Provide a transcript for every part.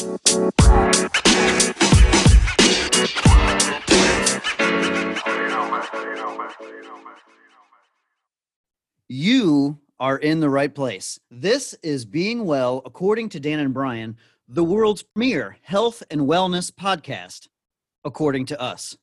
You are in the right place. This is Being Well, according to Dan and Brian, the world's premier health and wellness podcast, according to us.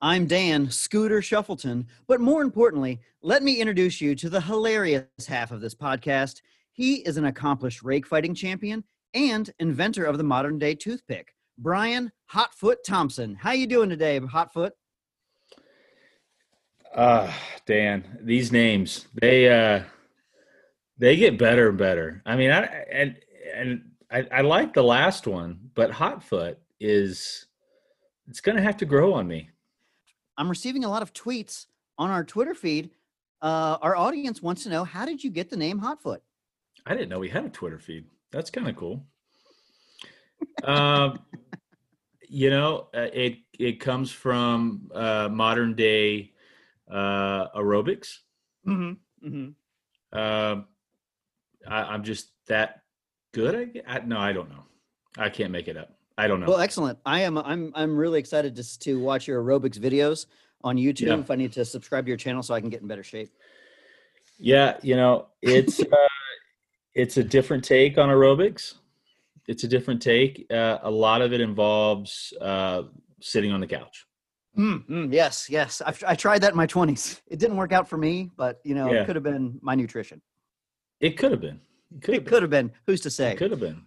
I'm Dan Scooter Shuffleton, but more importantly, let me introduce you to the hilarious half of this podcast. He is an accomplished rake fighting champion and inventor of the modern day toothpick, Brian Hotfoot Thompson. How you doing today, Hotfoot? Uh, Dan, these names, they uh they get better and better. I mean, I and and I, I like the last one, but Hotfoot is it's gonna have to grow on me. I'm receiving a lot of tweets on our Twitter feed. Uh, our audience wants to know how did you get the name Hotfoot? I didn't know we had a Twitter feed. That's kind of cool. um, you know, uh, it it comes from uh, modern day uh, aerobics. Mm-hmm. Mm-hmm. Um, I, am just that good. I, I, no, I don't know. I can't make it up. I don't know. Well, excellent. I am. I'm. I'm really excited to to watch your aerobics videos on YouTube. Yeah. If I need to subscribe to your channel so I can get in better shape. Yeah, you know, it's uh, it's a different take on aerobics. It's a different take. Uh, a lot of it involves uh, sitting on the couch. Mm, mm, yes, yes. I've, I tried that in my 20s. It didn't work out for me, but you know, yeah. it could have been my nutrition. It could have been. It could have, been. been. Who's to say? It could have been.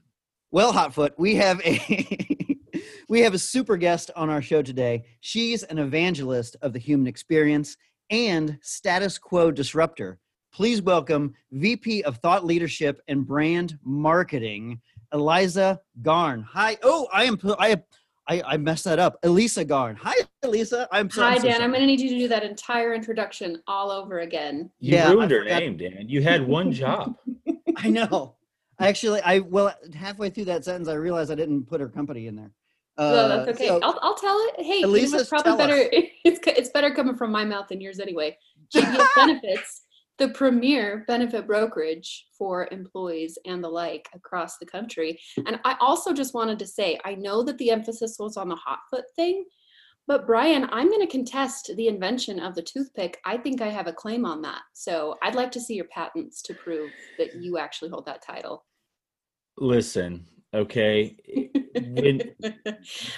Well, Hotfoot, we have a we have a super guest on our show today. She's an evangelist of the human experience and status quo disruptor. Please welcome VP of Thought Leadership and Brand Marketing, Eliza Garn. Hi. Oh, I am I I, I messed that up. Elisa Garn. Hi, Elisa. I'm so, Hi, I'm so Dan. I'm going to need you to do that entire introduction all over again. You yeah, ruined her name, Dan. You had one job. I know. Actually, I well halfway through that sentence, I realized I didn't put her company in there. Uh, no, that's okay. So, I'll, I'll tell it. Hey, Elisa, probably better. Us. It's it's better coming from my mouth than yours anyway. GBS benefits the premier benefit brokerage for employees and the like across the country. And I also just wanted to say, I know that the emphasis was on the hot foot thing, but Brian, I'm going to contest the invention of the toothpick. I think I have a claim on that. So I'd like to see your patents to prove that you actually hold that title. Listen, okay. When,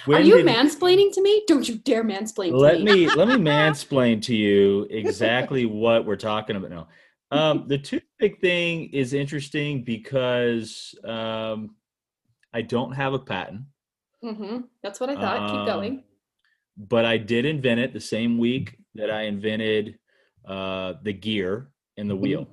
when Are you did, mansplaining to me? Don't you dare mansplain let me. Let me let me mansplain to you exactly what we're talking about now. Um, the toothpick thing is interesting because um, I don't have a patent. Mm-hmm. That's what I thought. Um, Keep going but I did invent it the same week that I invented uh, the gear and the wheel.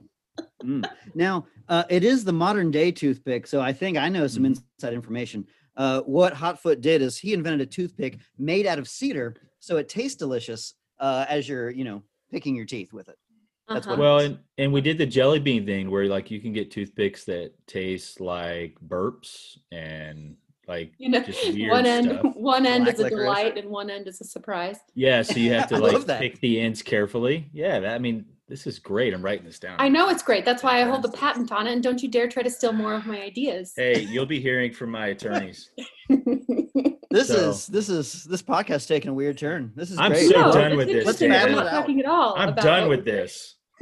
Mm. Now, uh, it is the modern day toothpick, so I think I know some mm. inside information. Uh, what Hotfoot did is he invented a toothpick made out of cedar, so it tastes delicious uh, as you're, you know, picking your teeth with it. That's uh-huh. what. Well, and, and we did the jelly bean thing where like you can get toothpicks that taste like burps and like you know one end stuff. one end Black is a licorice. delight and one end is a surprise yeah so you have to like pick the ends carefully yeah that, i mean this is great i'm writing this down i know it's great that's why i hold the patent on it and don't you dare try to steal more of my ideas hey you'll be hearing from my attorneys this so. is this is this podcast taking a weird turn this is i'm great. so no, done with this i'm not talking at all i'm done with this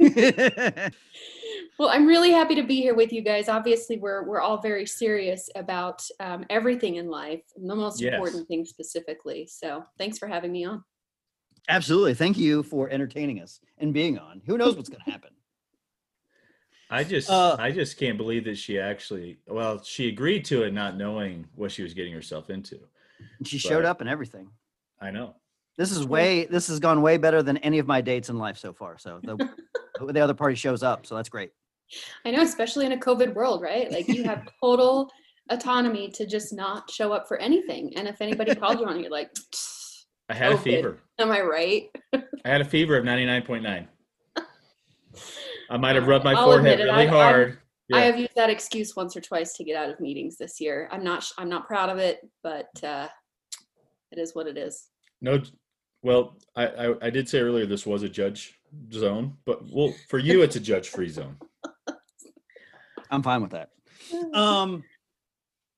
well, I'm really happy to be here with you guys. Obviously, we're we're all very serious about um, everything in life, and the most yes. important thing specifically. So, thanks for having me on. Absolutely, thank you for entertaining us and being on. Who knows what's going to happen? I just uh, I just can't believe that she actually well she agreed to it not knowing what she was getting herself into. She but showed up and everything. I know. This is way this has gone way better than any of my dates in life so far. So the the other party shows up, so that's great. I know, especially in a COVID world, right? Like you have total autonomy to just not show up for anything. And if anybody called you on it, you're like, I had COVID. a fever. Am I right? I had a fever of 99.9. I might have rubbed my I'll forehead really I've, hard. yeah. I have used that excuse once or twice to get out of meetings this year. I'm not I'm not proud of it, but uh, it is what it is. No, well, I, I, I did say earlier this was a judge zone, but well, for you it's a judge free zone. I'm fine with that. Um,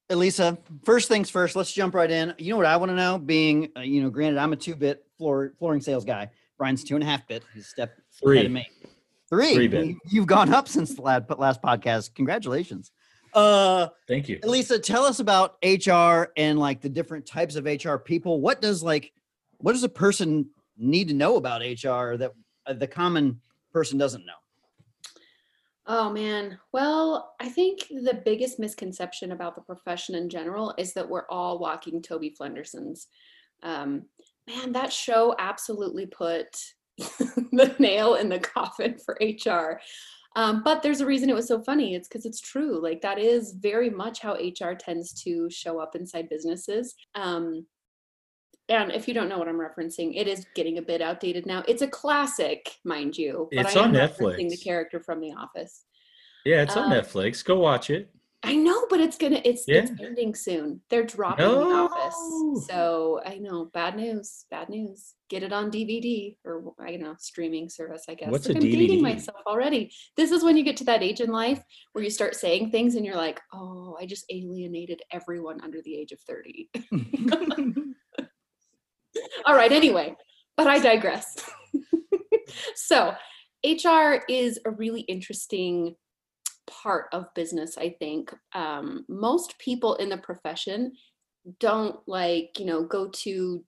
Elisa, first things first, let's jump right in. You know what I want to know? Being, uh, you know, granted, I'm a two bit floor flooring sales guy. Brian's two and a half bit. He's step three. ahead of me. Three. Three bit. You've gone up since the last, last podcast. Congratulations. Uh, Thank you. Elisa, tell us about HR and like the different types of HR people. What does like, what does a person need to know about HR that uh, the common person doesn't know? Oh man. Well, I think the biggest misconception about the profession in general is that we're all walking Toby Flendersons. Um, man, that show absolutely put the nail in the coffin for HR. Um, but there's a reason it was so funny. It's because it's true. Like that is very much how HR tends to show up inside businesses. Um, and if you don't know what I'm referencing, it is getting a bit outdated now. It's a classic, mind you. But it's I am on Netflix. The character from The Office. Yeah, it's on um, Netflix. Go watch it. I know, but it's gonna it's yeah. it's ending soon. They're dropping no. The Office, so I know. Bad news. Bad news. Get it on DVD or I don't know streaming service. I guess. What's like a I'm DVD? dating myself already. This is when you get to that age in life where you start saying things and you're like, oh, I just alienated everyone under the age of thirty. All right, anyway, but I digress. so, HR is a really interesting part of business, I think. Um, most people in the profession don't like, you know, go to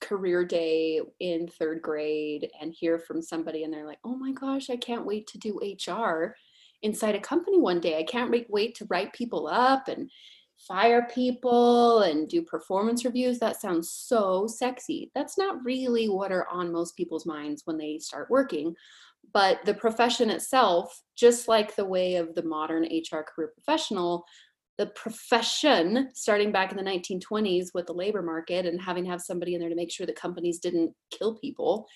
career day in third grade and hear from somebody and they're like, oh my gosh, I can't wait to do HR inside a company one day. I can't wait to write people up and fire people and do performance reviews. That sounds so sexy. That's not really what are on most people's minds when they start working. But the profession itself, just like the way of the modern HR career professional, the profession starting back in the 1920s with the labor market and having to have somebody in there to make sure the companies didn't kill people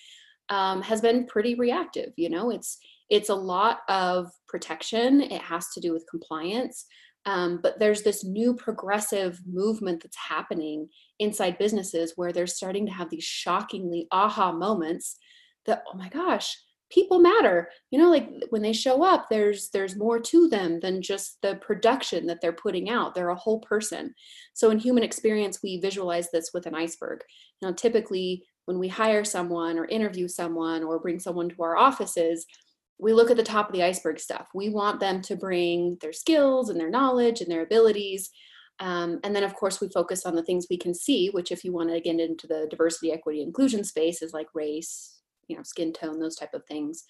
um, has been pretty reactive you know it's it's a lot of protection it has to do with compliance um, but there's this new progressive movement that's happening inside businesses where they're starting to have these shockingly aha moments that, oh my gosh, people matter. You know like when they show up there's there's more to them than just the production that they're putting out. They're a whole person. So in human experience we visualize this with an iceberg. Now typically when we hire someone or interview someone or bring someone to our offices we look at the top of the iceberg stuff. We want them to bring their skills and their knowledge and their abilities. Um, and then, of course, we focus on the things we can see, which, if you want to get into the diversity, equity, inclusion space, is like race, you know, skin tone, those type of things.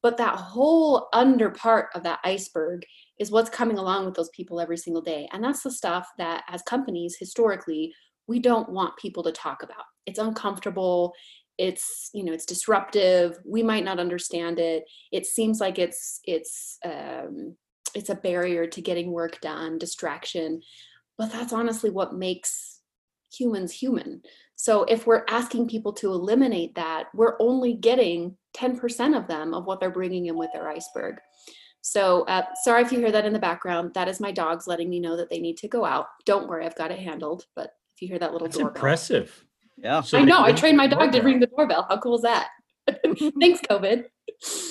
But that whole under part of that iceberg is what's coming along with those people every single day. And that's the stuff that, as companies, historically, we don't want people to talk about. It's uncomfortable it's you know it's disruptive we might not understand it. It seems like it's it's um, it's a barrier to getting work done distraction but that's honestly what makes humans human. So if we're asking people to eliminate that we're only getting 10% of them of what they're bringing in with their iceberg. So uh, sorry if you hear that in the background. That is my dogs letting me know that they need to go out. Don't worry i've got it handled but if you hear that little that's doorbell. impressive yeah. So I know. I trained my dog to ring the doorbell. How cool is that? Thanks, COVID.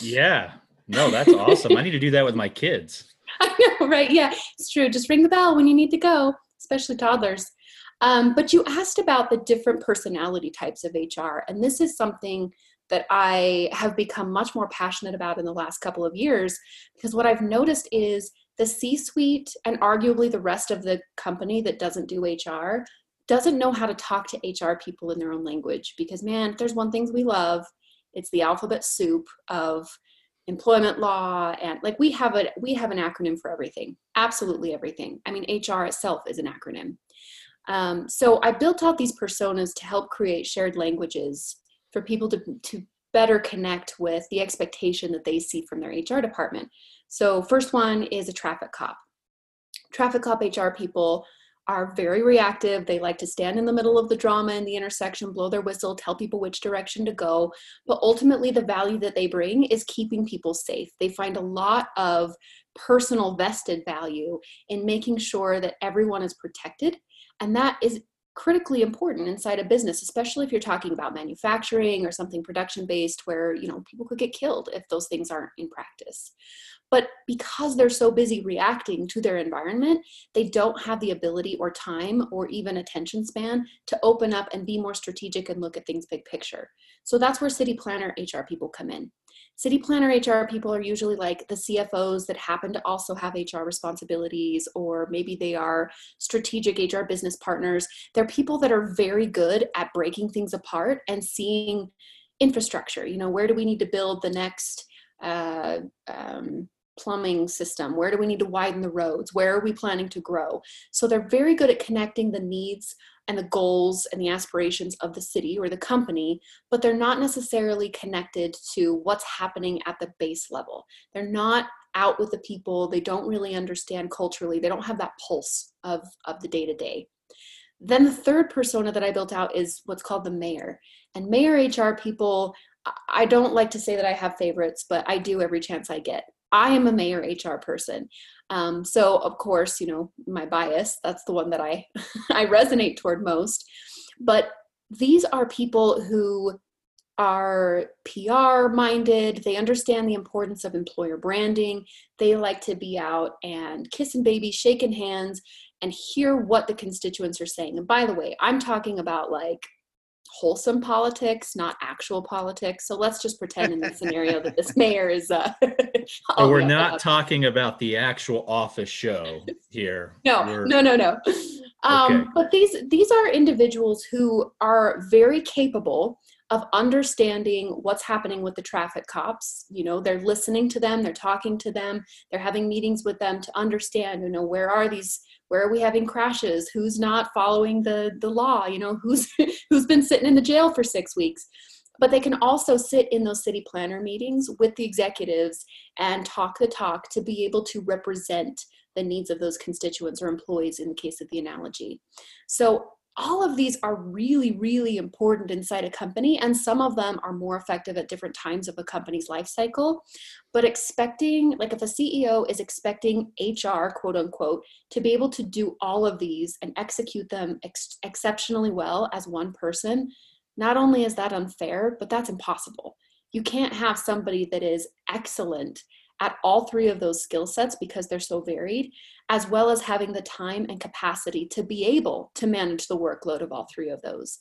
Yeah. No, that's awesome. I need to do that with my kids. I know, right? Yeah, it's true. Just ring the bell when you need to go, especially toddlers. Um, but you asked about the different personality types of HR, and this is something that I have become much more passionate about in the last couple of years because what I've noticed is the C suite and arguably the rest of the company that doesn't do HR doesn't know how to talk to HR people in their own language because man, there's one things we love, it's the alphabet soup of employment law and like we have a we have an acronym for everything absolutely everything. I mean hr itself is an acronym. Um, so i built out these personas to help create shared languages for people to, to better connect with the expectation that they see from their hr department. So first one is a traffic cop. Traffic cop hr people are very reactive. They like to stand in the middle of the drama in the intersection, blow their whistle, tell people which direction to go. But ultimately, the value that they bring is keeping people safe. They find a lot of personal vested value in making sure that everyone is protected. And that is critically important inside a business especially if you're talking about manufacturing or something production based where you know people could get killed if those things aren't in practice. But because they're so busy reacting to their environment they don't have the ability or time or even attention span to open up and be more strategic and look at things big picture. So that's where city planner hr people come in City planner HR people are usually like the CFOs that happen to also have HR responsibilities, or maybe they are strategic HR business partners. They're people that are very good at breaking things apart and seeing infrastructure. You know, where do we need to build the next uh, um, plumbing system? Where do we need to widen the roads? Where are we planning to grow? So they're very good at connecting the needs and the goals and the aspirations of the city or the company, but they're not necessarily connected to what's happening at the base level. They're not out with the people, they don't really understand culturally, they don't have that pulse of, of the day to day. Then the third persona that I built out is what's called the mayor. And mayor HR people, I don't like to say that I have favorites, but I do every chance I get. I am a mayor HR person. Um, so of course, you know, my bias, that's the one that I, I resonate toward most. But these are people who are PR minded. They understand the importance of employer branding. They like to be out and kissing babies, shaking hands, and hear what the constituents are saying. And by the way, I'm talking about like wholesome politics, not actual politics. So let's just pretend in this scenario that this mayor is. Uh, so we're not talking about the actual office show here. No, we're... no, no, no. Um, okay. But these these are individuals who are very capable of understanding what's happening with the traffic cops you know they're listening to them they're talking to them they're having meetings with them to understand you know where are these where are we having crashes? Who's not following the the law? You know who's who's been sitting in the jail for six weeks? But they can also sit in those city planner meetings with the executives and talk the talk to be able to represent the needs of those constituents or employees in the case of the analogy. So all of these are really, really important inside a company, and some of them are more effective at different times of a company's life cycle. But expecting, like if a CEO is expecting HR, quote unquote, to be able to do all of these and execute them ex- exceptionally well as one person, not only is that unfair, but that's impossible. You can't have somebody that is excellent at all three of those skill sets because they're so varied, as well as having the time and capacity to be able to manage the workload of all three of those.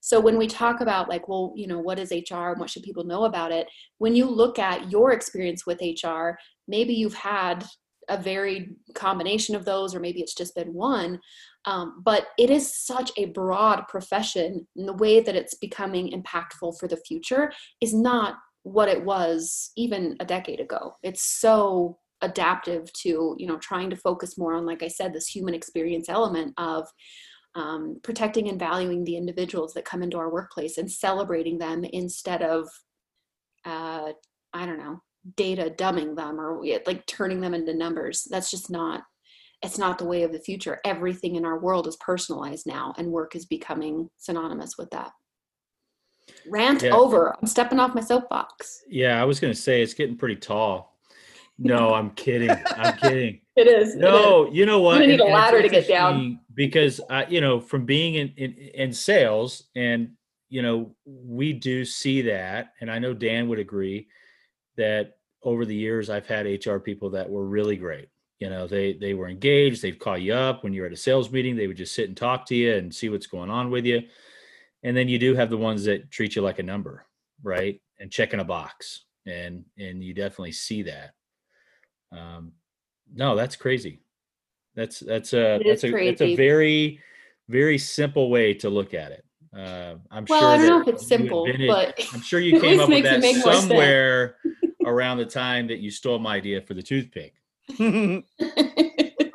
So when we talk about like, well, you know, what is HR and what should people know about it? When you look at your experience with HR, maybe you've had a varied combination of those, or maybe it's just been one. Um, but it is such a broad profession, and the way that it's becoming impactful for the future is not what it was even a decade ago. It's so adaptive to, you know, trying to focus more on, like I said, this human experience element of um, protecting and valuing the individuals that come into our workplace and celebrating them instead of, uh, I don't know, data dumbing them or like turning them into numbers. That's just not it's not the way of the future. Everything in our world is personalized now, and work is becoming synonymous with that. Rant yeah. over. I'm stepping off my soapbox. Yeah, I was going to say it's getting pretty tall. No, I'm kidding. I'm kidding. It is. No, it is. you know what? You need a ladder to get down. Because uh, you know, from being in, in in sales, and you know, we do see that, and I know Dan would agree that over the years I've had HR people that were really great. You know, they they were engaged. They'd call you up when you're at a sales meeting. They would just sit and talk to you and see what's going on with you and then you do have the ones that treat you like a number right? And check in a box and and you definitely see that. Um no that's crazy. That's that's a that's a it's a very very simple way to look at it. Uh, i'm well, sure i don't know if it's simple but i'm sure you came up with that somewhere around the time that you stole my idea for the toothpick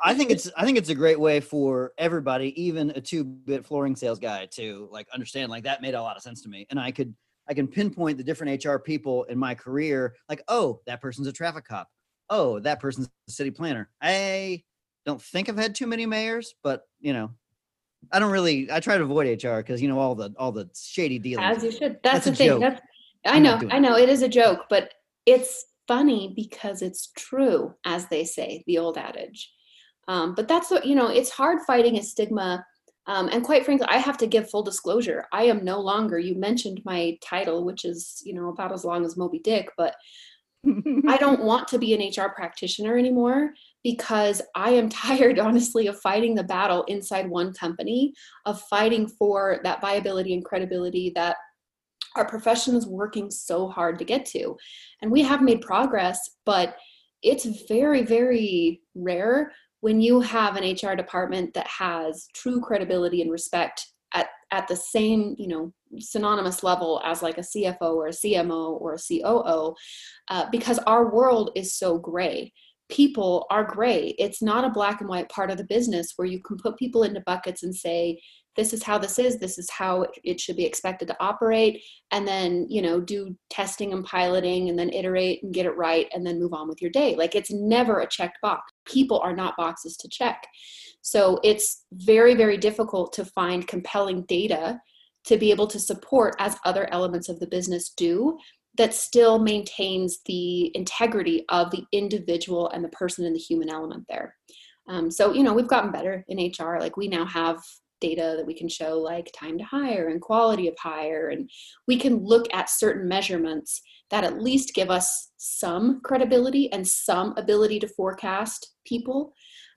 I think it's I think it's a great way for everybody, even a two-bit flooring sales guy, to like understand. Like that made a lot of sense to me, and I could I can pinpoint the different HR people in my career. Like, oh, that person's a traffic cop. Oh, that person's a city planner. I don't think I've had too many mayors, but you know, I don't really. I try to avoid HR because you know all the all the shady dealings. As you should. That's, That's the thing. Joke. That's I know. I know. It is a joke, but it's funny because it's true, as they say, the old adage. Um, but that's what, you know, it's hard fighting a stigma Um, and quite frankly, I have to give full disclosure. I am no longer, you mentioned my title, which is, you know, about as long as Moby Dick, but I don't want to be an HR practitioner anymore because I am tired, honestly, of fighting the battle inside one company, of fighting for that viability and credibility that our profession is working so hard to get to. And we have made progress, but it's very, very rare when you have an HR department that has true credibility and respect at, at the same, you know, synonymous level as like a CFO or a CMO or a COO, uh, because our world is so gray. People are gray. It's not a black and white part of the business where you can put people into buckets and say, this is how this is this is how it should be expected to operate and then you know do testing and piloting and then iterate and get it right and then move on with your day. Like it's never a checked box. People are not boxes to check. So it's very very difficult to find compelling data to be able to support as other elements of the business do that still maintains the integrity of the individual and the person and the human element there. Um, so you know we've gotten better in hr like we now have data that we can show like time to hire and quality of hire and we can look at certain measurements that at least give us some credibility and some ability to forecast people.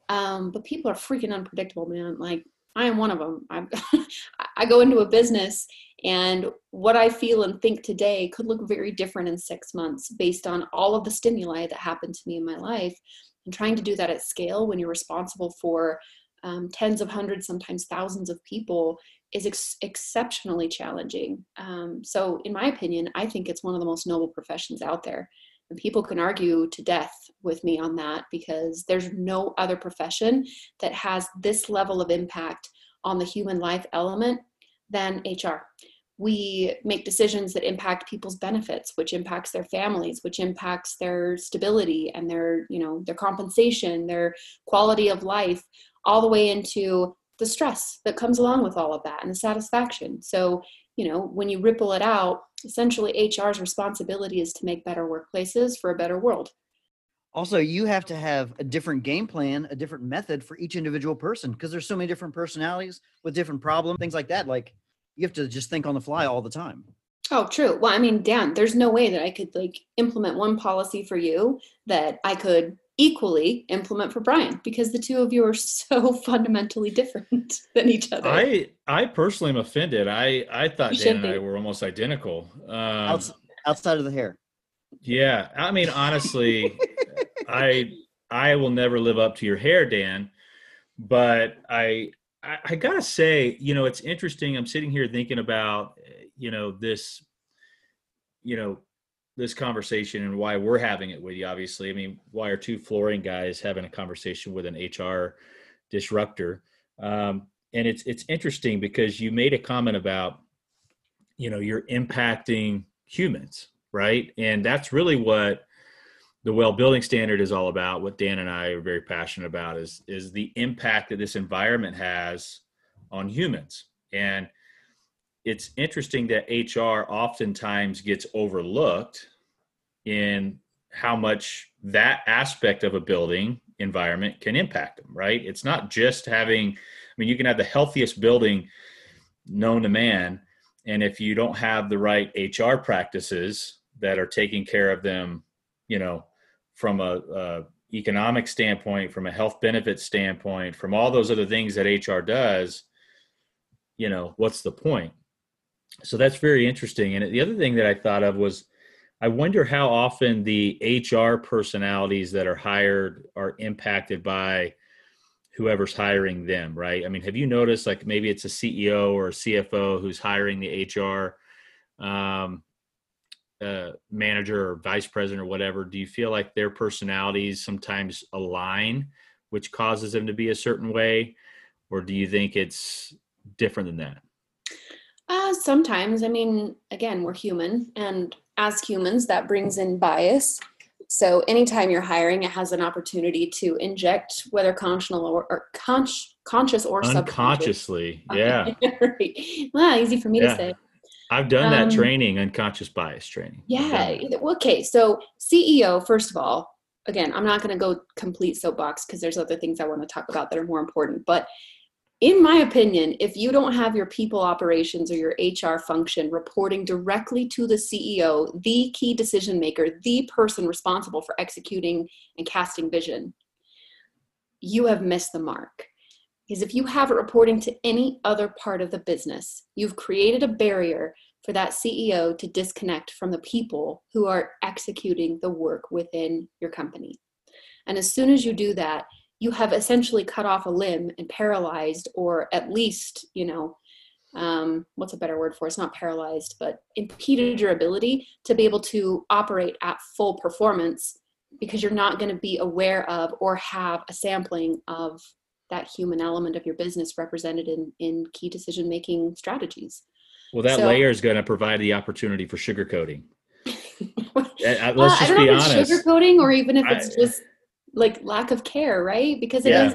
Um, but people are freaking unpredictable man. Like i am one of them i go into a business and what i feel and think today could look very different in six months based on all of the stimuli that happened to me in my life. And trying to do that at scale when you're responsible for um, tens of hundreds, sometimes thousands of people is ex- exceptionally challenging. Um, so, in my opinion, I think it's one of the most noble professions out there. And people can argue to death with me on that because there's no other profession that has this level of impact on the human life element than HR. We make decisions that impact people's benefits, which impacts their families, which impacts their stability and their, you know, their compensation, their quality of life all the way into the stress that comes along with all of that and the satisfaction. So, you know, when you ripple it out, essentially HR's responsibility is to make better workplaces for a better world. Also, you have to have a different game plan, a different method for each individual person because there's so many different personalities with different problems, things like that. Like you have to just think on the fly all the time. Oh, true. Well, I mean, Dan, there's no way that I could like implement one policy for you that I could equally implement for Brian because the two of you are so fundamentally different than each other. I I personally am offended. I I thought Dan and be. I were almost identical. Um, outside of the hair. Yeah, I mean honestly, I I will never live up to your hair, Dan. But I, I I gotta say, you know, it's interesting. I'm sitting here thinking about, you know, this, you know, this conversation and why we're having it with you obviously. I mean why are two flooring guys having a conversation with an hr disruptor? Um, and it's it's interesting because you made a comment about you know you're impacting humans right? And that's really what the well building standard is all about what dan and i are very passionate about is is the impact that this environment has on humans. And it's interesting that HR oftentimes gets overlooked in how much that aspect of a building environment can impact them, right? It's not just having, I mean, you can have the healthiest building known to man. And if you don't have the right HR practices that are taking care of them, you know, from a, a economic standpoint, from a health benefit standpoint, from all those other things that HR does, you know, what's the point? So that's very interesting. And the other thing that I thought of was I wonder how often the HR personalities that are hired are impacted by whoever's hiring them, right? I mean, have you noticed like maybe it's a CEO or a CFO who's hiring the HR um, uh, manager or vice president or whatever? Do you feel like their personalities sometimes align, which causes them to be a certain way? Or do you think it's different than that? Uh, sometimes. I mean, again, we're human, and as humans, that brings in bias. So anytime you're hiring, it has an opportunity to inject, whether conscious or, or con- conscious or unconsciously. Yeah. right. Well, easy for me yeah. to say. I've done that um, training, unconscious bias training. Yeah. Okay. So CEO, first of all, again, I'm not going to go complete soapbox because there's other things I want to talk about that are more important. But in my opinion, if you don't have your people operations or your HR function reporting directly to the CEO, the key decision maker, the person responsible for executing and casting vision, you have missed the mark. Because if you have it reporting to any other part of the business, you've created a barrier for that CEO to disconnect from the people who are executing the work within your company. And as soon as you do that, you have essentially cut off a limb and paralyzed, or at least, you know, um, what's a better word for it? it's not paralyzed, but impeded your ability to be able to operate at full performance because you're not going to be aware of or have a sampling of that human element of your business represented in, in key decision making strategies. Well, that so, layer is going to provide the opportunity for sugarcoating. Uh, let's just be honest. Sugarcoating, or even if it's I, just like lack of care, right? Because it yeah. is,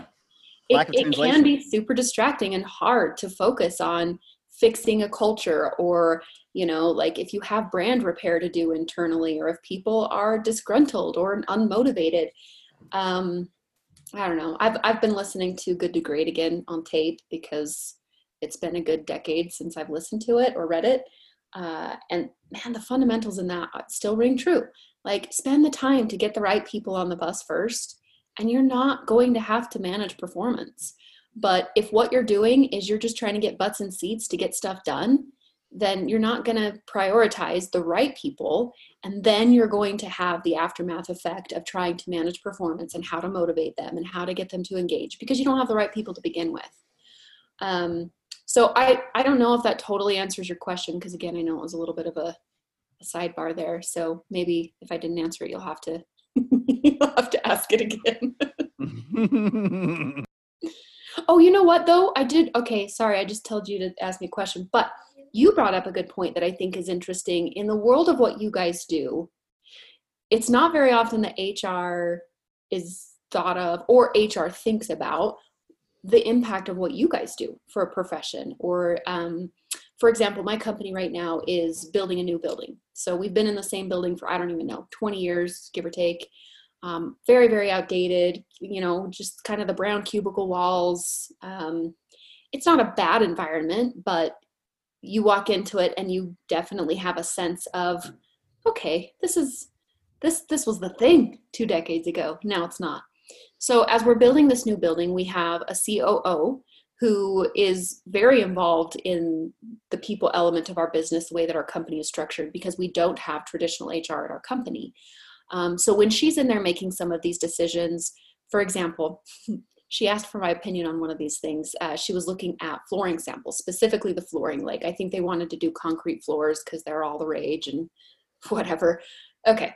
it, it can be super distracting and hard to focus on fixing a culture or you know like if you have brand repair to do internally or if people are disgruntled or unmotivated um i don't know i've i've been listening to good to great again on tape because it's been a good decade since i've listened to it or read it uh, and man the fundamentals in that still ring true like spend the time to get the right people on the bus first and you're not going to have to manage performance. But if what you're doing is you're just trying to get butts and seats to get stuff done then you're not going to prioritize the right people and then you're going to have the aftermath effect of trying to manage performance and how to motivate them and how to get them to engage because you don't have the right people to begin with. Um, so I, I don't know if that totally answers your question because again i know it was a little bit of a a sidebar there. So maybe if I didn't answer it, you'll have to you'll have to ask it again. oh, you know what though? I did okay, sorry, I just told you to ask me a question, but you brought up a good point that I think is interesting. In the world of what you guys do, it's not very often that HR is thought of or HR thinks about the impact of what you guys do for a profession or um, for example my company right now is building a new building. So we've been in the same building for i don't even know 20 years give or take. Um, very very outdated you know just kind of the brown cubicle walls. Um, it's not a bad environment but you walk into it and you definitely have a sense of okay this is this this was the thing two decades ago. Now it's not. So as we're building this new building we have a coo who is very involved in the people element of our business, the way that our company is structured, because we don't have traditional HR at our company. Um, so when she's in there making some of these decisions, for example, she asked for my opinion on one of these things. Uh, she was looking at flooring samples, specifically the flooring. Like I think they wanted to do concrete floors because they're all the rage and whatever. Okay.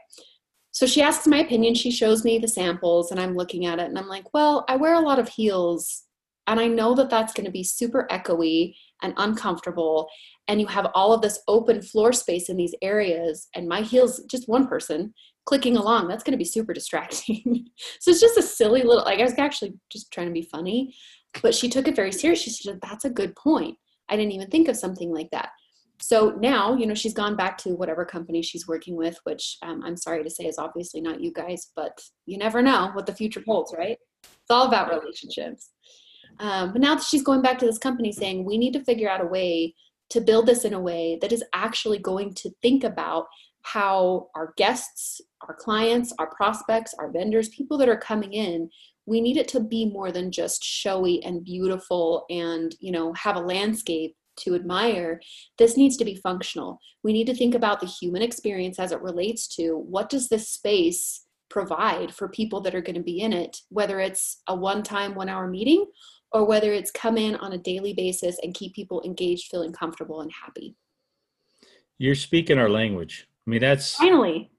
So she asks my opinion. She shows me the samples, and I'm looking at it, and I'm like, well, I wear a lot of heels and I know that that's going to be super echoey and uncomfortable. And you have all of this open floor space in these areas, and my heels, just one person clicking along, that's going to be super distracting. so it's just a silly little, like, I was actually just trying to be funny, but she took it very serious. She said, That's a good point. I didn't even think of something like that. So now, you know, she's gone back to whatever company she's working with, which um, I'm sorry to say is obviously not you guys, but you never know what the future holds, right? It's all about relationships. Um, but now that she's going back to this company saying, we need to figure out a way to build this in a way that is actually going to think about how our guests, our clients, our prospects, our vendors, people that are coming in, we need it to be more than just showy and beautiful and, you know, have a landscape to admire. This needs to be functional. We need to think about the human experience as it relates to what does this space provide for people that are going to be in it, whether it's a one time, one hour meeting or whether it's come in on a daily basis and keep people engaged, feeling comfortable and happy. You're speaking our language. I mean, that's finally.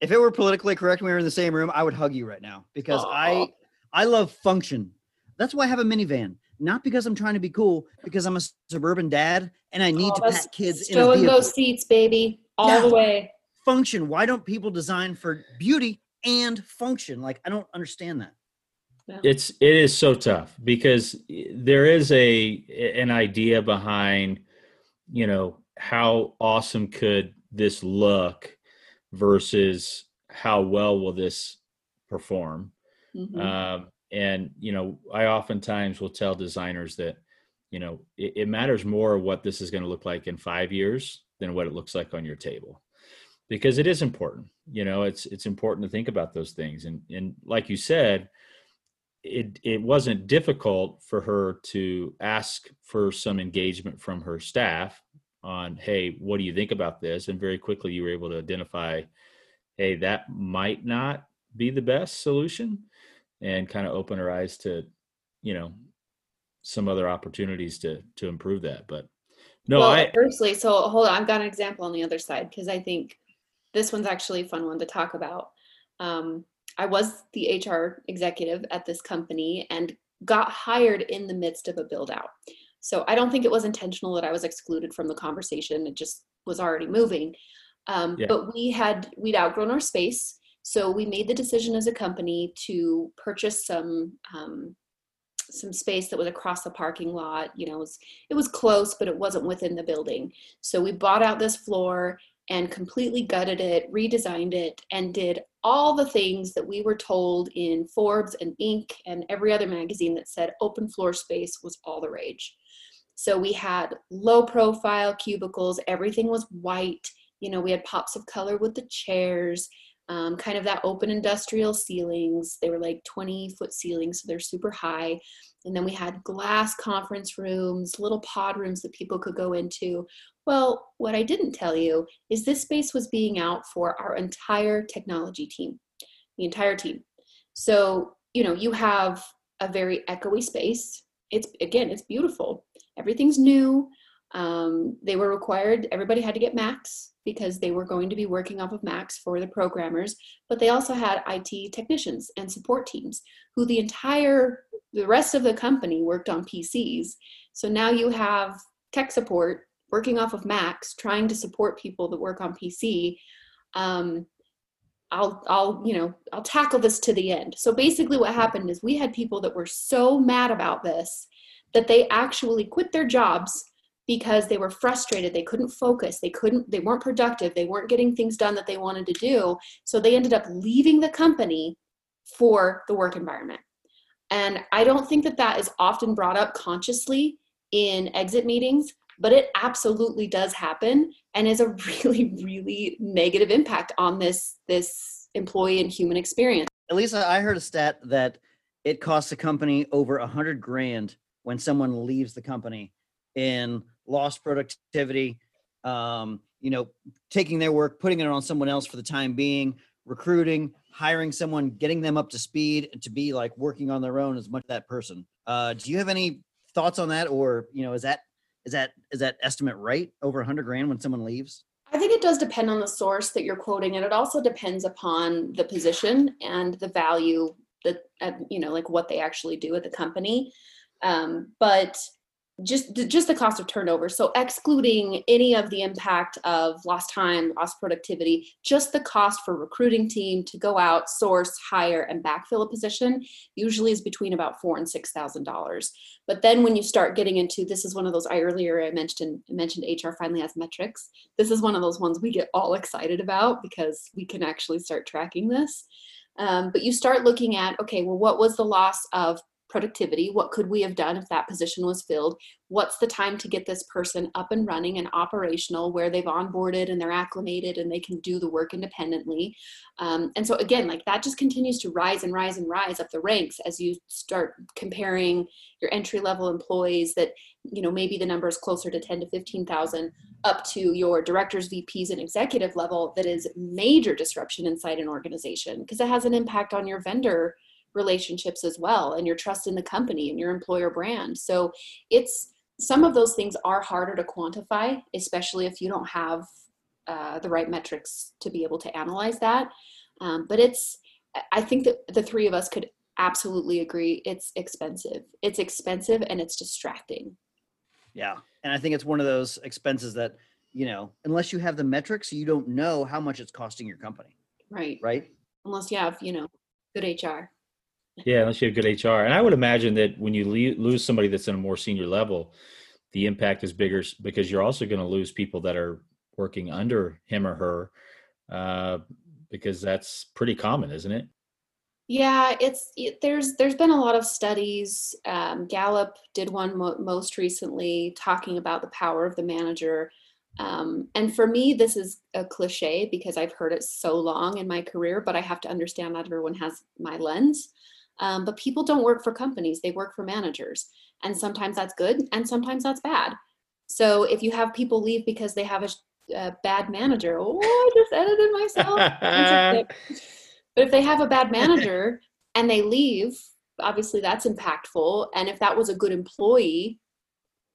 If it were politically correct, we were in the same room, I would hug you right now because Aww. I I love function. That's why I have a minivan. Not because I'm trying to be cool, because I'm a suburban dad and I need oh, to pack kids in a vehicle. those seats, baby, all yeah. the way. Function. Why don't people design for beauty and function? Like I don't understand that. It's it is so tough because there is a an idea behind, you know, how awesome could this look versus how well will this perform. Mm-hmm. Um, and you know, I oftentimes will tell designers that you know it, it matters more what this is going to look like in five years than what it looks like on your table because it is important you know it's it's important to think about those things and and like you said it it wasn't difficult for her to ask for some engagement from her staff on hey what do you think about this? And very quickly you were able to identify hey that might not be the best solution and kind of open her eyes to you know some other opportunities to to improve that but no well, i firstly so hold on i've got an example on the other side because i think this one's actually a fun one to talk about. Um, i was the hr executive at this company and got hired in the midst of a build out so i don't think it was intentional that i was excluded from the conversation it just was already moving um, yeah. but we had we'd outgrown our space so we made the decision as a company to purchase some um, some space that was across the parking lot. You know, it was, it was close, but it wasn't within the building. So we bought out this floor and completely gutted it, redesigned it, and did all the things that we were told in Forbes and Inc. and every other magazine that said open floor space was all the rage. So we had low profile cubicles, everything was white. You know, we had pops of color with the chairs um, kind of that open industrial ceilings. They were like 20 foot ceilings, so they're super high. And then we had glass conference rooms, little pod rooms that people could go into. Well, what I didn't tell you is this space was being out for our entire technology team, the entire team. So, you know, you have a very echoey space. It's again, it's beautiful. Everything's new. Um, they were required, everybody had to get Macs because they were going to be working off of Macs for the programmers, but they also had IT technicians and support teams who the entire, the rest of the company worked on PCs. So now you have tech support working off of Macs, trying to support people that work on PC. Um, I'll, I'll, you know, I'll tackle this to the end. So basically, what happened is we had people that were so mad about this that they actually quit their jobs because they were frustrated they couldn't focus they couldn't they weren't productive they weren't getting things done that they wanted to do so they ended up leaving the company for the work environment and i don't think that that is often brought up consciously in exit meetings but it absolutely does happen and is a really really negative impact on this this employee and human experience elisa i heard a stat that it costs a company over a hundred grand when someone leaves the company in lost productivity, um, you know, taking their work, putting it on someone else for the time being, recruiting, hiring someone, getting them up to speed to be like working on their own as much that person. Uh, do you have any thoughts on that, or you know, is that is that is that estimate right? Over a hundred grand when someone leaves? I think it does depend on the source that you're quoting, and it also depends upon the position and the value that uh, you know, like what they actually do at the company. Um, but just just the cost of turnover. So excluding any of the impact of lost time lost productivity just the cost for recruiting team to go out source hire and backfill a position usually is between about four and six thousand dollars. But then when you start getting into this is one of those i earlier i mentioned mentioned hr finally has metrics. This is one of those ones we get all excited about because we can actually start tracking this. Um, but you start looking at okay well what was the loss of productivity. What could we have done if that position was filled? What's the time to get this person up and running and operational where they've onboarded and they're acclimated and they can do the work independently? Um, and so again like that just continues to rise and rise and rise up the ranks as you start comparing your entry level employees that you know maybe the number is closer to 10 to 15000 up to your directors vps and executive level that is major disruption inside an organization because it has an impact on your vendor relationships as well and your trust in the company and your employer brand. So it's some of those things are harder to quantify especially if you don't have uh, the right metrics to be able to analyze that. Um, but it's i think that the three of us could absolutely agree it's expensive. It's expensive and it's distracting. Yeah and i think it's one of those expenses that you know unless you have the metrics you don't know how much it's costing your company. Right. Right? Unless you have you know good hr yeah, unless you have good HR. And I would imagine that when you le- lose somebody that's in a more senior level, the impact is bigger because you're also going to lose people that are working under him or her, uh, because that's pretty common, isn't it? Yeah, it's it, there's there's been a lot of studies. Um, Gallup did one mo- most recently talking about the power of the manager. Um, and for me, this is a cliche because I've heard it so long in my career, but I have to understand not everyone has my lens. Um, but people don't work for companies; they work for managers, and sometimes that's good, and sometimes that's bad. So if you have people leave because they have a, a bad manager, oh, I just edited myself. But if they have a bad manager and they leave, obviously that's impactful. And if that was a good employee,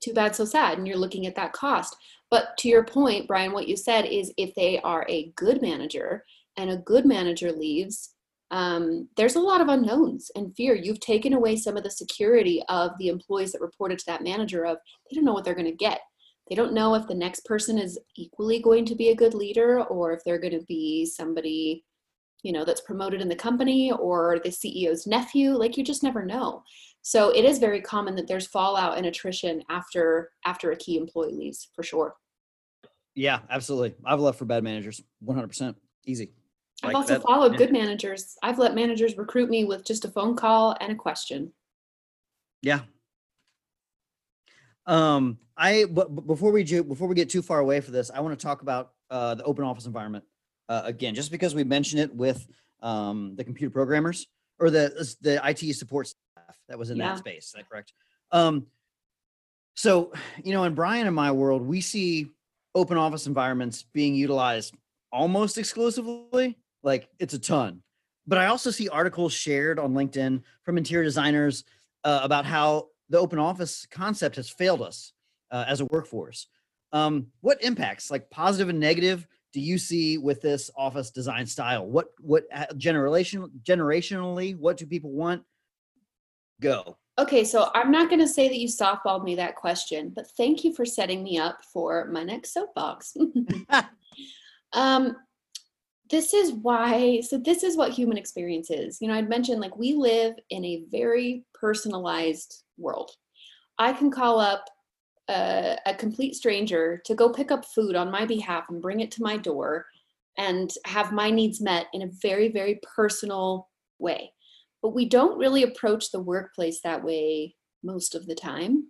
too bad, so sad. And you're looking at that cost. But to your point, Brian, what you said is if they are a good manager and a good manager leaves, um, there's a lot of unknowns and fear. You've taken away some of the security of the employees that reported to that manager of they don't know what they're going to get. They don't know if the next person is equally going to be a good leader or if they're going to be somebody you know that's promoted in the company or the CEO's nephew like you just never know. So it is very common that there's fallout and attrition after after a key employee leaves for sure. Yeah absolutely. I've left for bad managers 100% easy i've like also that, followed good managers i've let managers recruit me with just a phone call and a question yeah um i but before we do before we get too far away for this i want to talk about uh, the open office environment uh, again, just because we mentioned it with um, the computer programmers or the the IT support staff that was in yeah. that space. Is that correct? Um, so, you know, in Brian and my world, we see open office environments being utilized almost exclusively. Like it's a ton. But I also see articles shared on LinkedIn from interior designers uh, about how the open office concept has failed us uh, as a workforce. Um, what impacts, like positive and negative, do you see with this office design style? What what generation generationally, what do people want? Go. Okay, so I'm not going to say that you softballed me that question, but thank you for setting me up for my next soapbox. um, this is why, so this is what human experience is. You know, I'd mentioned like we live in a very personalized world. I can call up a, a complete stranger to go pick up food on my behalf and bring it to my door and have my needs met in a very, very personal way. But we don't really approach the workplace that way most of the time.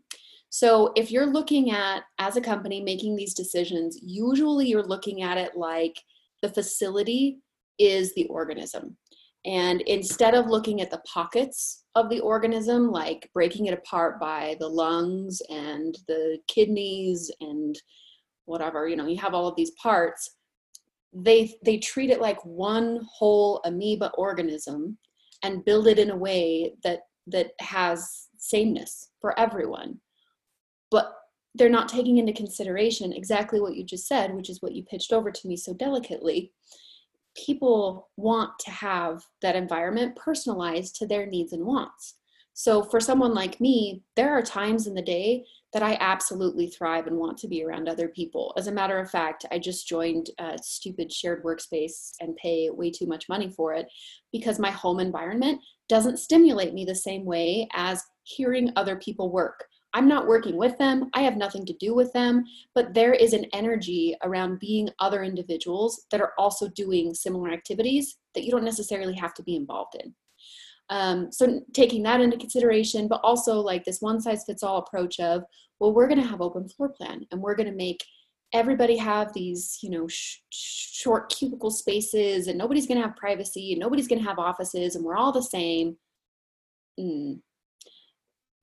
So if you're looking at, as a company, making these decisions, usually you're looking at it like the facility is the organism. And instead of looking at the pockets of the organism, like breaking it apart by the lungs and the kidneys and whatever, you know, you have all of these parts, they they treat it like one whole amoeba organism and build it in a way that that has sameness for everyone. But they're not taking into consideration exactly what you just said, which is what you pitched over to me so delicately, people want to have that environment personalized to their needs and wants. So for someone like me, there are times in the day that I absolutely thrive and want to be around other people. As a matter of fact, I just joined a stupid shared workspace and pay way too much money for it because my home environment doesn't stimulate me the same way as hearing other people work. I'm not working with them, I have nothing to do with them, but there is an energy around being other individuals that are also doing similar activities that you don't necessarily have to be involved in. Um, so taking that into consideration, but also like this one size fits all approach of, well, we're going to have open floor plan and we're going to make everybody have these, you know, sh- short cubicle spaces and nobody's going to have privacy and nobody's going to have offices and we're all the same. Mm,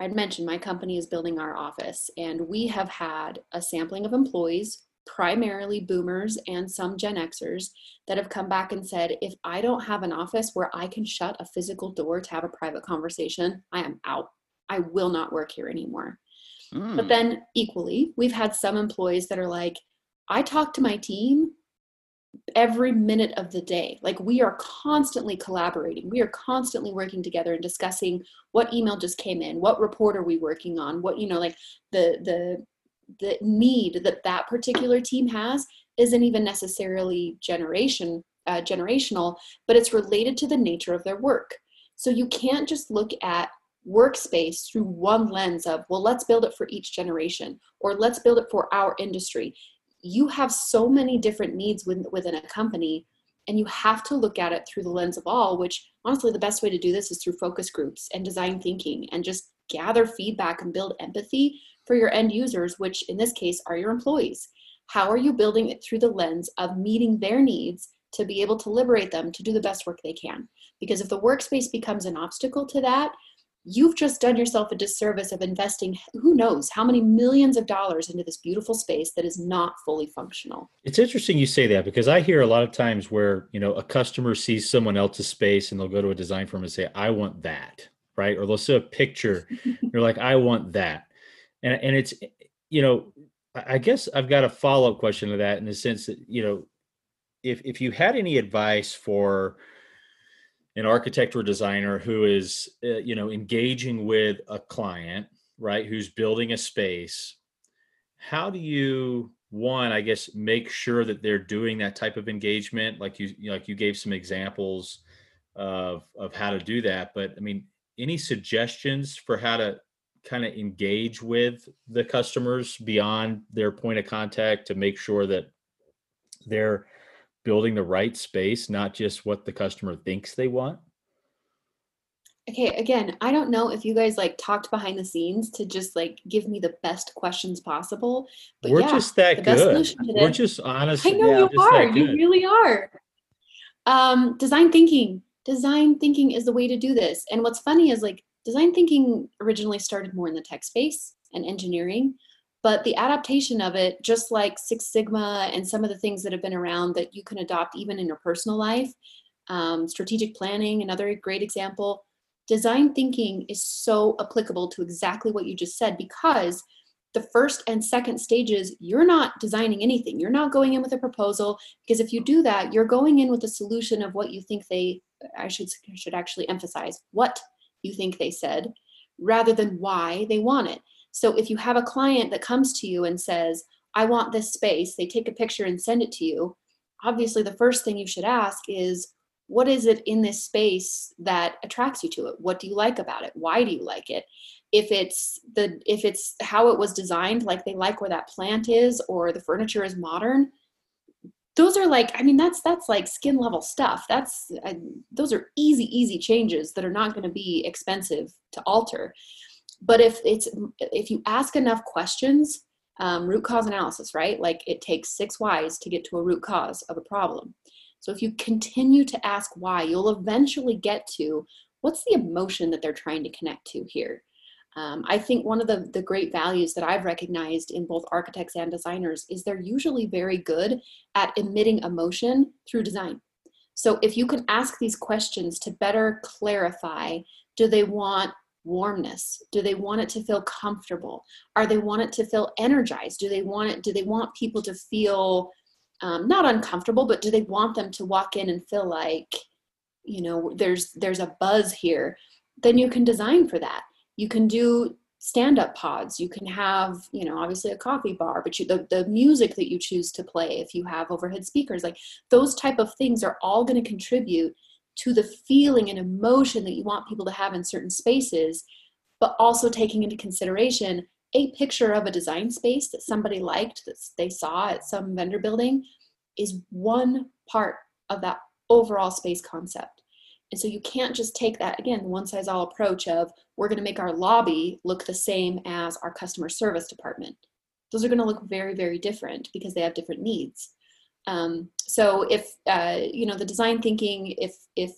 I'd mentioned my company is building our office, and we have had a sampling of employees, primarily boomers and some Gen Xers, that have come back and said, if I don't have an office where I can shut a physical door to have a private conversation, I am out. I will not work here anymore. Mm. But then, equally, we've had some employees that are like, I talk to my team every minute of the day. Like we are constantly collaborating. We are constantly working together and discussing what email just came in, what report are we working on, what you know, like the the the need that that particular team has isn't even necessarily generation uh, generational, but it's related to the nature of their work. So you can't just look at workspace through one lens of well let's build it for each generation or let's build it for our industry you have so many different needs within, within a company And you have to look at it through the lens of all, which honestly, the best way to do this is through focus groups and design thinking and just gather feedback and build empathy for your end users, which in this case are your employees. How are you building it through the lens of meeting their needs to be able to liberate them to do the best work they can? Because if the workspace becomes an obstacle to that, you've just done yourself a disservice of investing who knows how many millions of dollars into this beautiful space that is not fully functional. It's interesting you say that because i hear a lot of times where you know a customer sees someone else's space and they'll go to a design firm and say i want that right? Or they'll see a picture they're like i want that. And, and it's you know i guess i've got a follow-up question to that in the sense that you know if if you had any advice for an architect or designer who is uh, you know engaging with a client right who's building a space how do you one i guess make sure that they're doing that type of engagement? Like you like you gave some examples of of how to do that but i mean any suggestions for how to kind of engage with the customers beyond their point of contact to make sure that they're building the right space, not just what the customer thinks they want? Okay, again, I don't know if you guys like talked behind the scenes to just like give me the best questions possible. But We're yeah, just that good. We're just honest. I know yeah, you are. You really are. Um, design thinking. Design thinking is the way to do this. And what's funny is like design thinking originally started more in the tech space and engineering but the adaptation of it just like six sigma and some of the things that have been around that you can adopt even in your personal life um, strategic planning another great example design thinking is so applicable to exactly what you just said because the first and second stages you're not designing anything. You're not going in with a proposal because if you do that you're going in with a solution of what you think they i should should actually emphasize what you think they said rather than why they want it so if you have a client that comes to you and says, I want this space, they take a picture and send it to you, obviously the first thing you should ask is, what is it in this space that attracts you to it? What do you like about it? Why do you like it? If it's the if it's how it was designed, like they like where that plant is or the furniture is modern, those are like i mean that's that's like skin level stuff that's uh, those are easy easy changes that are not going to be expensive to alter but if it's if you ask enough questions um, root cause analysis right? Like it takes six whys to get to a root cause of a problem. So if you continue to ask why you'll eventually get to what's the emotion that they're trying to connect to here? Um, i think one of the, the great values that i've recognized in both architects and designers is they're usually very good at emitting emotion through design. So if you can ask these questions to better clarify do they want warmness? Do they want it to feel comfortable? Are they want it to feel energized? Do they want it do they want people to feel um, not uncomfortable but do they want them to walk in and feel like you know there's there's a buzz here? Then you can design for that. You can do stand up pods. You can have you know obviously a coffee bar but you, the, the music that you choose to play if you have overhead speakers like those type of things are all going to contribute to the feeling and emotion that you want people to have in certain spaces, but also taking into consideration a picture of a design space that somebody liked that they saw at some vendor building is one part of that overall space concept. And so you can't just take that, again, one size all approach of we're going to make our lobby look the same as our customer service department. Those are going to look very, very different because they have different needs. Um, so if uh, you know the design thinking, if if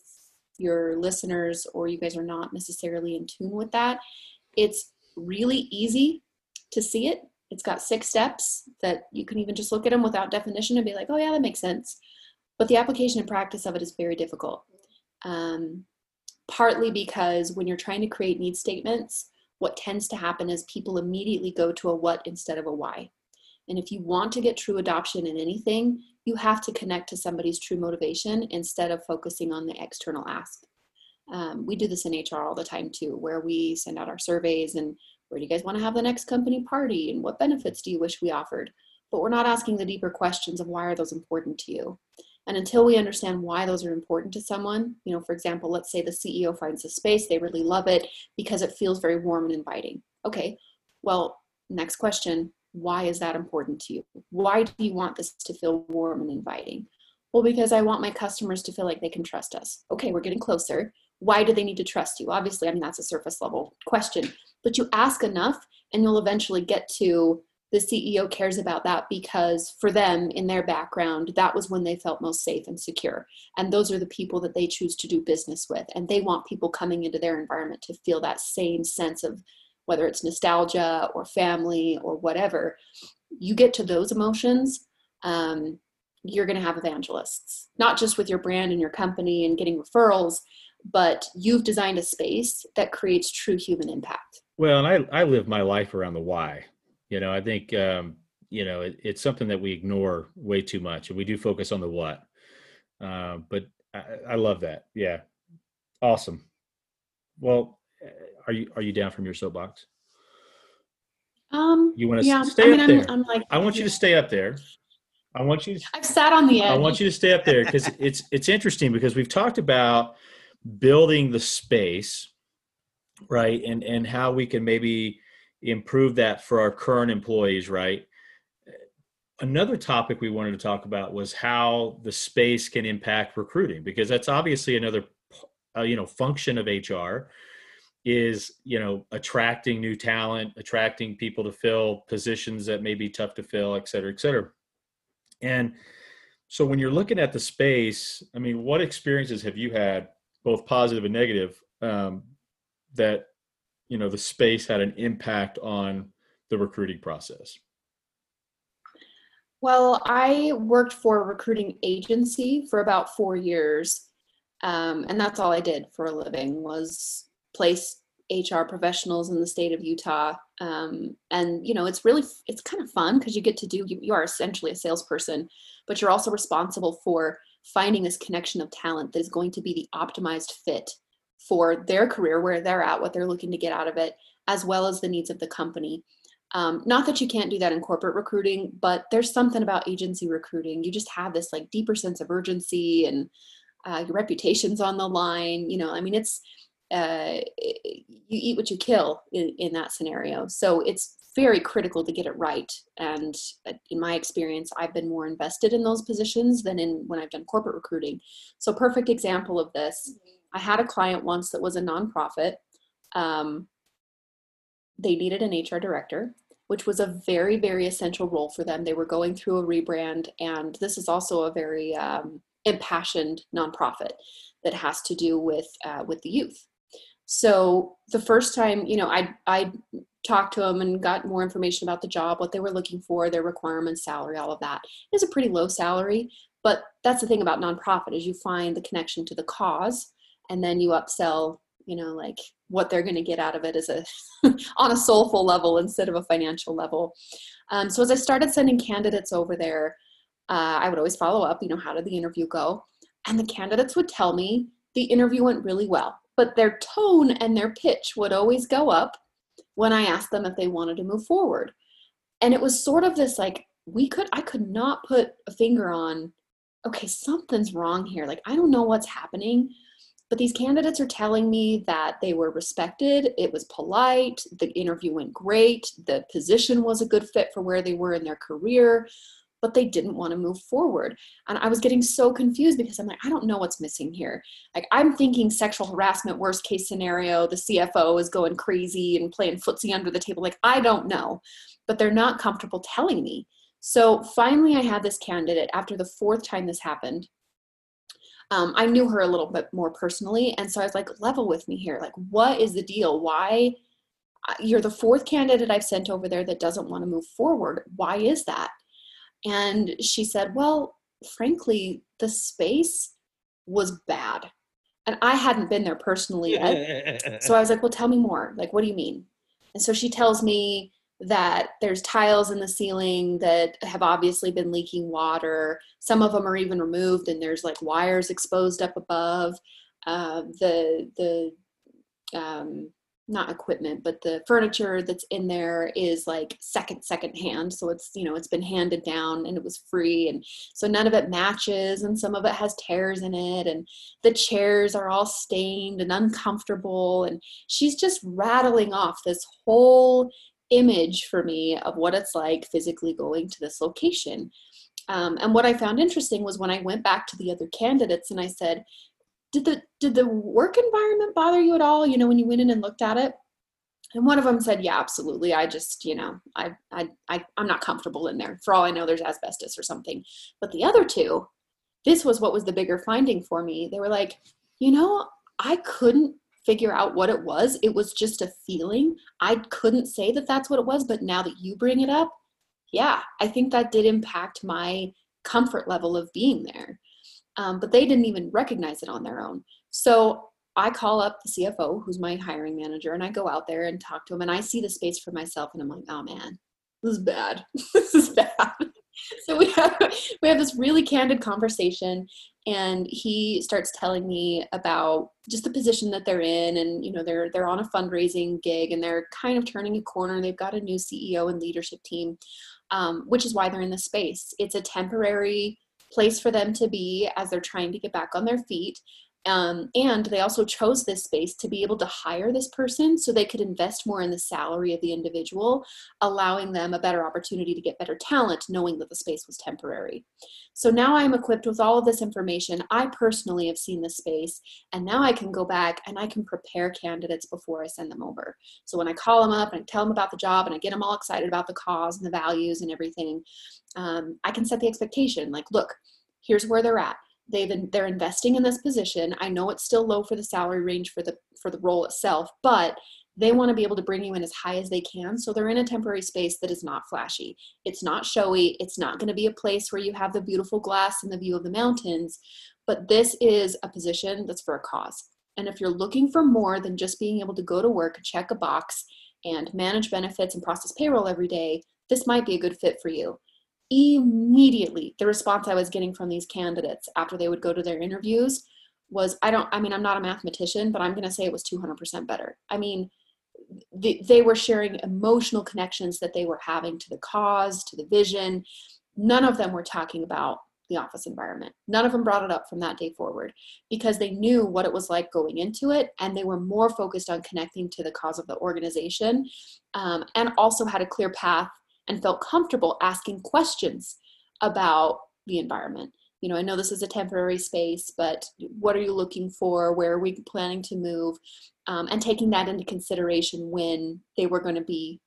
your listeners or you guys are not necessarily in tune with that, it's really easy to see it. It's got six steps that you can even just look at them without definition and be like, oh yeah, that makes sense. But the application and practice of it is very difficult. Um, partly because when you're trying to create need statements, what tends to happen is people immediately go to a what instead of a why. And if you want to get true adoption in anything, you have to connect to somebody's true motivation instead of focusing on the external ask. Um, we do this in HR all the time too, where we send out our surveys and where do you guys want to have the next company party and what benefits do you wish we offered? But we're not asking the deeper questions of why are those important to you? And until we understand why those are important to someone, you know, for example, let's say the CEO finds a space, they really love it because it feels very warm and inviting. Okay, well, next question why is that important to you? Why do you want this to feel warm and inviting? Well, because I want my customers to feel like they can trust us. Okay, we're getting closer. Why do they need to trust you? Obviously, I mean, that's a surface level question, but you ask enough and you'll eventually get to the CEO cares about that because for them, in their background, that was when they felt most safe and secure. And those are the people that they choose to do business with. And they want people coming into their environment to feel that same sense of whether it's nostalgia or family or whatever. You get to those emotions, um, you're going to have evangelists, not just with your brand and your company and getting referrals, but you've designed a space that creates true human impact. Well, and I, I live my life around the why. You know, I think, um, you know, it, it's something that we ignore way too much and we do focus on the what. Uh, but I, I love that. Yeah. Awesome. Well, are you, are you down from your soapbox? Um, you want to yeah, stay I mean, up there? I'm, I'm like, I want you to stay up there. I want you. To, I've sat on the edge. I want you to stay up there because it's it's interesting because we've talked about building the space, right, and and how we can maybe improve that for our current employees, right. Another topic we wanted to talk about was how the space can impact recruiting because that's obviously another uh, you know function of HR is you know attracting new talent attracting people to fill positions that may be tough to fill et cetera et cetera and so when you're looking at the space, I mean, what experiences have you had, both positive and negative, um, that you know the space had an impact on the recruiting process? Well, I worked for a recruiting agency for about four years, um, and that's all I did for a living was place HR professionals in the state of Utah. Um, and you know, it's really it's kind of fun because you get to do you, you are essentially a salesperson, but you're also responsible for finding this connection of talent that is going to be the optimized fit for their career, where they're at, what they're looking to get out of it, as well as the needs of the company. Um, not that you can't do that in corporate recruiting, but there's something about agency recruiting. You just have this like deeper sense of urgency and uh, your reputation's on the line. You know, I mean, it's uh, you eat what you kill in, in that scenario. So it's very critical to get it right. And uh, in my experience, I've been more invested in those positions than in when I've done corporate recruiting. So perfect example of this. I had a client once that was a nonprofit. Um, they needed an HR director, which was a very, very essential role for them. They were going through a rebrand, and this is also a very um, impassioned nonprofit that has to do with uh, with the youth. So the first time, you know, I I talked to them and got more information about the job, what they were looking for, their requirements, salary, all of that. It was a pretty low salary, but that's the thing about nonprofit is you find the connection to the cause, and then you upsell, you know, like what they're going to get out of it as a on a soulful level instead of a financial level. Um, so as I started sending candidates over there, uh, I would always follow up. You know, how did the interview go? And the candidates would tell me the interview went really well but their tone and their pitch would always go up when I asked them if they wanted to move forward. And it was sort of this like, we could, I could not put a finger on, okay, something's wrong here. Like, I don't know what's happening. But these candidates are telling me that they were respected, it was polite, the interview went great, the position was a good fit for where they were in their career but they didn't want to move forward. And I was getting so confused because I'm like, I don't know what's missing here. Like, I'm thinking sexual harassment, worst case scenario, the CFO is going crazy and playing footsie under the table. Like, I don't know, but they're not comfortable telling me. So finally, I had this candidate after the fourth time this happened. Um, I knew her a little bit more personally. And so I was like, level with me here. Like, what is the deal? Why? You're the fourth candidate I've sent over there that doesn't want to move forward. Why is that? And she said, Well, frankly, the space was bad. And I hadn't been there personally yet. so I was like, Well, tell me more. Like, what do you mean? And so she tells me that there's tiles in the ceiling that have obviously been leaking water. Some of them are even removed, and there's like wires exposed up above. Uh, the the um, not equipment but the furniture that's in there is like second second hand so it's you know it's been handed down and it was free. And so none of it matches and some of it has tears in it. And the chairs are all stained and uncomfortable. And she's just rattling off this whole image for me of what it's like physically going to this location. Um, and what I found interesting was when I went back to the other candidates and I said, did the did the work environment bother you at all? You know, when you went in and looked at it? And one of them said, "Yeah, absolutely. I just, you know, I, I, I, I'm not comfortable in there. For all I know, there's asbestos or something." But the other two, this was what was the bigger finding for me. They were like, "You know, I couldn't figure out what it was. It was just a feeling. I couldn't say that that's what it was, but now that you bring it up, yeah, I think that did impact my comfort level of being there. Um, but they didn't even recognize it on their own. So I call up the CFO, who's my hiring manager, and I go out there and talk to him, and I see the space for myself, and I'm like, oh man, this is bad. this is bad. so we have we have this really candid conversation, and he starts telling me about just the position that they're in, and you know they're they're on a fundraising gig, and they're kind of turning a corner. They've got a new CEO and leadership team, um, which is why they're in the space. It's a temporary place for them to be as they're trying to get back on their feet. Um, and they also chose this space to be able to hire this person so they could invest more in the salary of the individual, allowing them a better opportunity to get better talent, knowing that the space was temporary. So now I'm equipped with all of this information. I personally have seen the space, and now I can go back and I can prepare candidates before I send them over. So when I call them up and I tell them about the job and I get them all excited about the cause and the values and everything, um, I can set the expectation like, look, here's where they're at they've they're investing in this position. I know it's still low for the salary range for the for the role itself but they want to be able to bring you in as high as they can. So they're in a temporary space that is not flashy. It's not showy. It's not going to be a place where you have the beautiful glass and the view of the mountains but this is a position that's for a cause. And if you're looking for more than just being able to go to work check a box and manage benefits and process payroll every day this might be a good fit for you immediately the response I was getting from these candidates after they would go to their interviews was I don't I mean I'm not a mathematician but I'm going to say it was 200% better. I mean they, were sharing emotional connections that they were having to the cause, to the vision. None of them were talking about the office environment. None of them brought it up from that day forward because they knew what it was like going into it and they were more focused on connecting to the cause of the organization um, and also had a clear path and felt comfortable asking questions about the environment. You know, I know this is a temporary space, but what are you looking for? Where are we planning to move? Um, and taking that into consideration when they were going to be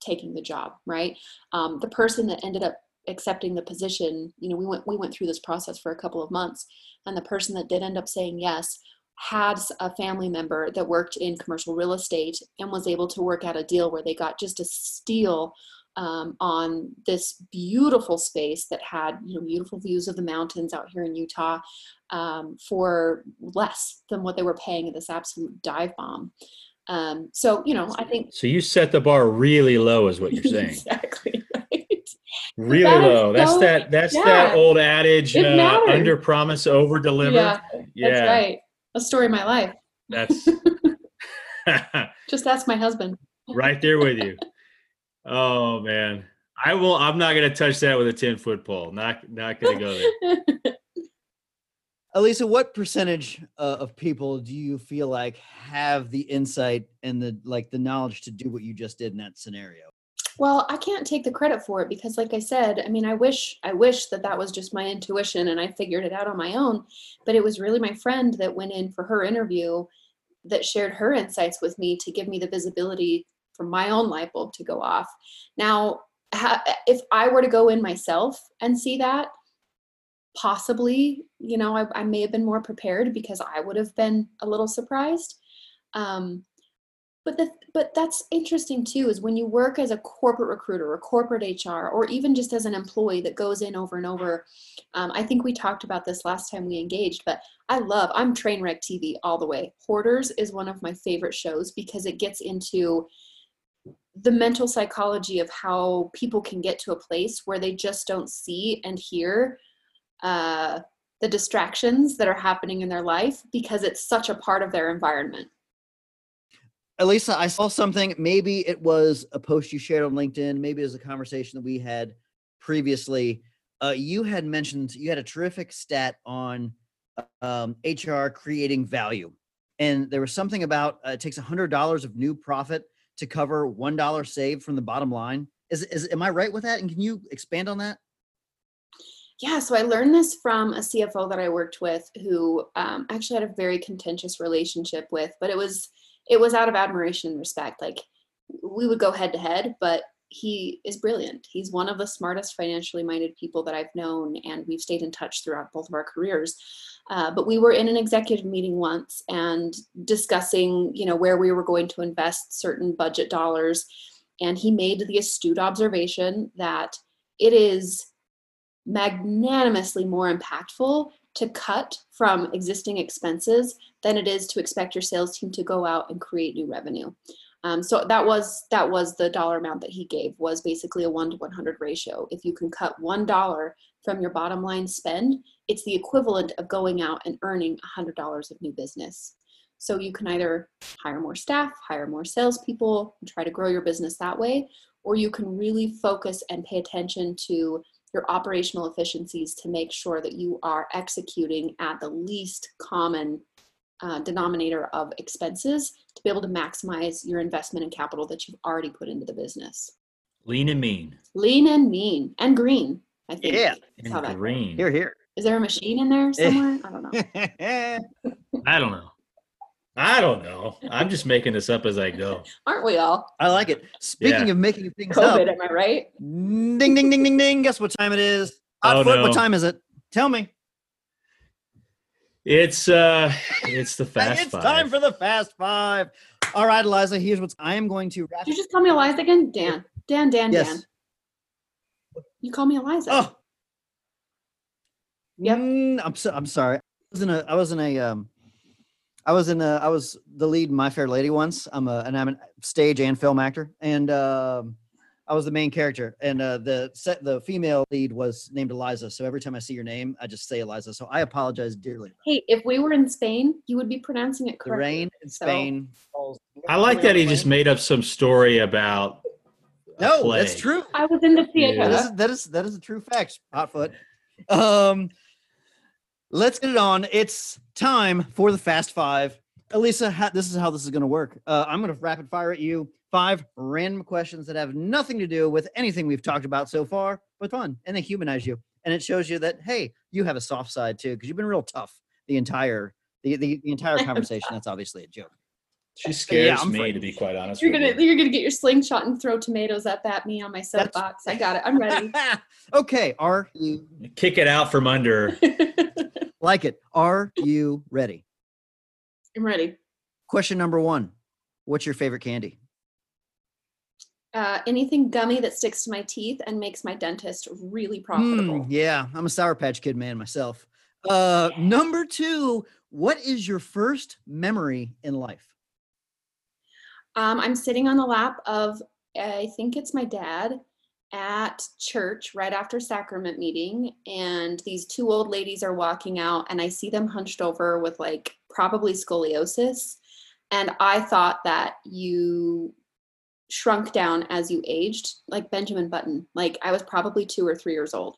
taking the job, right? Um, the person that ended up accepting the position, you know, we went we went through this process for a couple of months, and the person that did end up saying yes had a family member that worked in commercial real estate and was able to work out a deal where they got just a steal um, on this beautiful space that had you know beautiful views of the mountains out here in Utah um, for less than what they were paying at this absolute dive bomb. Um, so you know, I think. So you set the bar really low, is what you're saying. exactly right. Really that low. That's that. That's yeah. that old adage: uh, under promise, over deliver. Yeah, yeah, that's right. A story of my life. That's. Just ask my husband. right there with you. Oh man, I will. I'm not going to touch that with a ten foot pole. Not not going to go there. Elisa, what percentage uh, of people do you feel like have the insight and the like the knowledge to do what you just did in that scenario? Well, I can't take the credit for it because like I said, I mean, I wish I wish that that was just my intuition and I figured it out on my own, but it was really my friend that went in for her interview that shared her insights with me to give me the visibility for my own light bulb to go off. Now, if I were to go in myself and see that, possibly, you know, I, I may have been more prepared because I would have been a little surprised. Um, but the, but that's interesting too is when you work as a corporate recruiter or corporate hr or even just as an employee that goes in over and over um, i think we talked about this last time we engaged but i love i'm train wreck tv all the way hoarders is one of my favorite shows because it gets into the mental psychology of how people can get to a place where they just don't see and hear uh, the distractions that are happening in their life because it's such a part of their environment. Elisa, I saw something. Maybe it was a post you shared on LinkedIn. Maybe it was a conversation that we had previously. Uh, you had mentioned you had a terrific stat on um, HR creating value, and there was something about uh, it takes a hundred dollars of new profit to cover one dollar saved from the bottom line. Is is am I right with that? And can you expand on that? Yeah, so I learned this from a CFO that I worked with who um, actually had a very contentious relationship with, but it was it was out of admiration and respect. Like we would go head to head, but he is brilliant. He's one of the smartest financially minded people that I've known, and we've stayed in touch throughout both of our careers. Uh, but we were in an executive meeting once and discussing, you know, where we were going to invest certain budget dollars, and he made the astute observation that it is magnanimously more impactful to cut from existing expenses than it is to expect your sales team to go out and create new revenue. Um, so that was that was the dollar amount that he gave was basically a one to 100 ratio. If you can cut one dollar from your bottom line spend, it's the equivalent of going out and earning $100 of new business. So you can either hire more staff, hire more salespeople, and try to grow your business that way, or you can really focus and pay attention to your operational efficiencies to make sure that you are executing at the least common uh, denominator of expenses to be able to maximize your investment and capital that you've already put into the business. Lean and mean. Lean and mean and green. I think. Yeah, and green. Here, here. Is there a machine in there somewhere? I don't know. I don't know. I don't know. I'm just making this up as I go. Aren't we all? I like it. Speaking yeah. of making things COVID, up, am I right? Ding, ding, ding, ding, ding. Guess what time it is? Hot oh, foot, no. what time is it? Tell me. It's uh it's the fast it's five. time for the fast five. All right, Eliza, here's what I am going to wrap. Did you just call me Eliza again? Dan. Dan, Dan, yes. Dan. You call me Eliza. Oh. Yep. Mm, I'm so, I'm sorry. I was in a I was in a um I was in a I was the lead in My Fair Lady once. I'm a and I'm a stage and film actor. And um I was the main character, and uh, the set, the female lead was named Eliza. So every time I see your name, I just say Eliza. So I apologize dearly. Hey, if we were in Spain, you would be pronouncing it correctly. The rain in Spain. So. I like that he just made up some story about. No, play. that's true. I was in the theater. Yeah. That, is, that is that is a true fact. Hotfoot. Um, let's get it on. It's time for the fast five. Elisa, this is how this is going to work. Uh, I'm going to rapid fire at you five random questions that have nothing to do with anything we've talked about so far, but fun. And they humanize you. And it shows you that, hey, you have a soft side too, because you've been real tough the entire the, the, the entire conversation. That's obviously a joke. She scares yeah, me, afraid. to be quite honest. You're gonna you. you're gonna get your slingshot and throw tomatoes up at me on my soapbox. I got it. I'm ready. okay, are you kick it out from under? like it. Are you ready? I'm ready. Question number one: What's your favorite candy? uh, anything gummy that sticks to my teeth and makes my dentist really profitable. Mm, yeah, I'm a Sour Patch Kid man myself. Uh, number two, what is your first memory in life? Um, I'm sitting on the lap of, I think it's my dad at church right after sacrament meeting and these two old ladies are walking out and i see them hunched over with like probably scoliosis and i thought that you shrunk down as you aged, like Benjamin Button. Like I was probably two or three years old.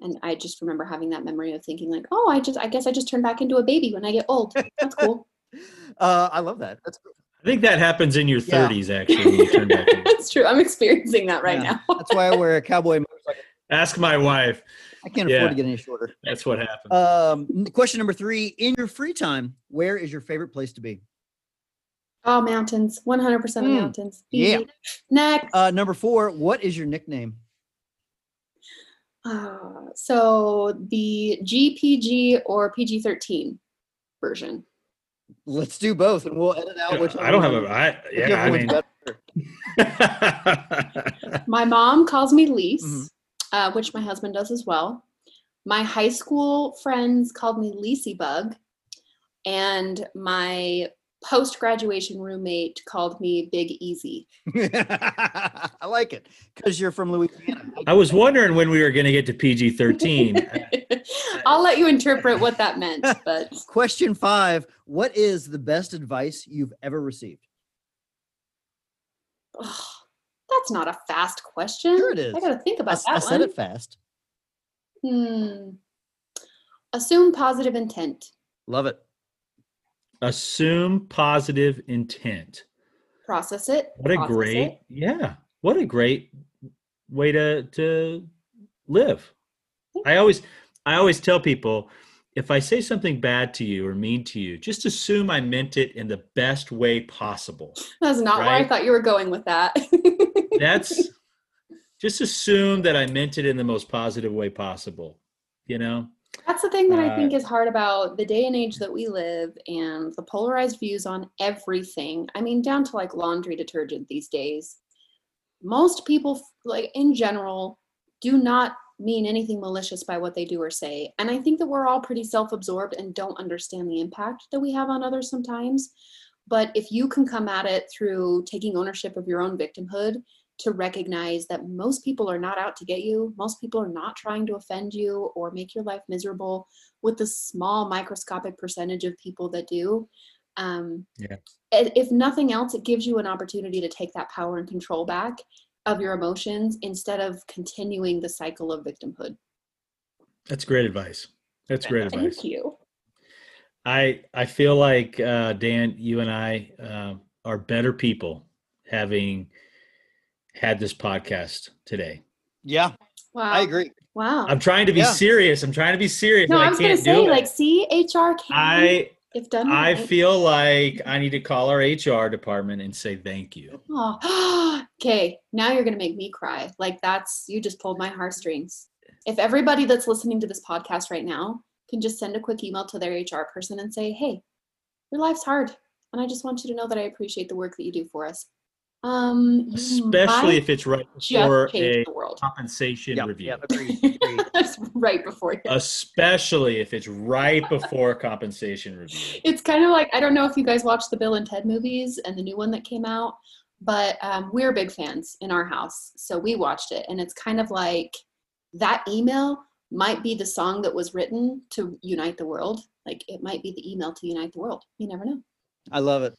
And I just remember having that memory of thinking like, oh, I just, I guess I just turn back into a baby when I get old. That's cool. uh, I love that. That's I think that happens in your 30s, yeah. actually. That's true. I'm experiencing that right yeah. now. That's why I wear a cowboy motorcycle. Ask my wife. I can't yeah. afford to get any shorter. That's what happened. Um, question number three: In your free time, where is your favorite place to be? Oh, mountains. 100% mm. of mountains. Easy. Yeah. Next. Uh, number four, what is your nickname? Uh, so the GPG or PG 13 version. Let's do both and we'll edit out which I don't have a I yeah, I mean My mom calls me Lise, mm-hmm. uh, which my husband does as well. My high school friends called me Lisey Bug, and my post graduation roommate called me Big Easy. I like it because you're from Louisiana. I was wondering when we were going to get to PG 13. I'll let you interpret what that meant. But question five What is the best advice you've ever received? Oh, that's not a fast question. Sure it is. I got to think about I, that. I said it fast. Hmm. Assume positive intent. Love it. Assume positive intent. Process it. What a great, it. yeah. What a great way to to live. I always I always tell people if I say something bad to you or mean to you, just assume I meant it in the best way possible. That's not right? where I thought you were going with that. That's just assume that I meant it in the most positive way possible. You know? That's the thing that uh, I think is hard about the day and age that we live and the polarized views on everything. I mean, down to like laundry detergent these days. Most people, like in general, do not mean anything malicious by what they do or say. And I think that we're all pretty self absorbed and don't understand the impact that we have on others sometimes. But if you can come at it through taking ownership of your own victimhood to recognize that most people are not out to get you, most people are not trying to offend you or make your life miserable, with the small microscopic percentage of people that do. Um, yeah. If nothing else, it gives you an opportunity to take that power and control back of your emotions instead of continuing the cycle of victimhood. That's great advice. That's great advice. Thank you. I I feel like uh, Dan, you and I uh, are better people having had this podcast today. Yeah. Wow. I agree. Wow. I'm trying to be yeah. serious. I'm trying to be serious. No, I, I was going to say, like, see, HR can. I if done. I feel like I need to call our HR department and say thank you. Oh, okay. Now you're gonna make me cry. Like that's you just pulled my heartstrings. If everybody that's listening to this podcast right now can just send a quick email to their HR person and say, "Hey, your life's hard, and I just want you to know that I appreciate the work that you do for us. Um, especially if it's right before a compensation yep, review. Yep, agreed, agreed. right before. Yeah. Especially if it's right before a compensation review. It's kind of like I don't know if you guys watched the Bill and Ted movies and the new one that came out, but um, we're big fans in our house, so we watched it, and it's kind of like that email might be the song that was written to unite the world. Like it might be the email to unite the world. You never know. I love it.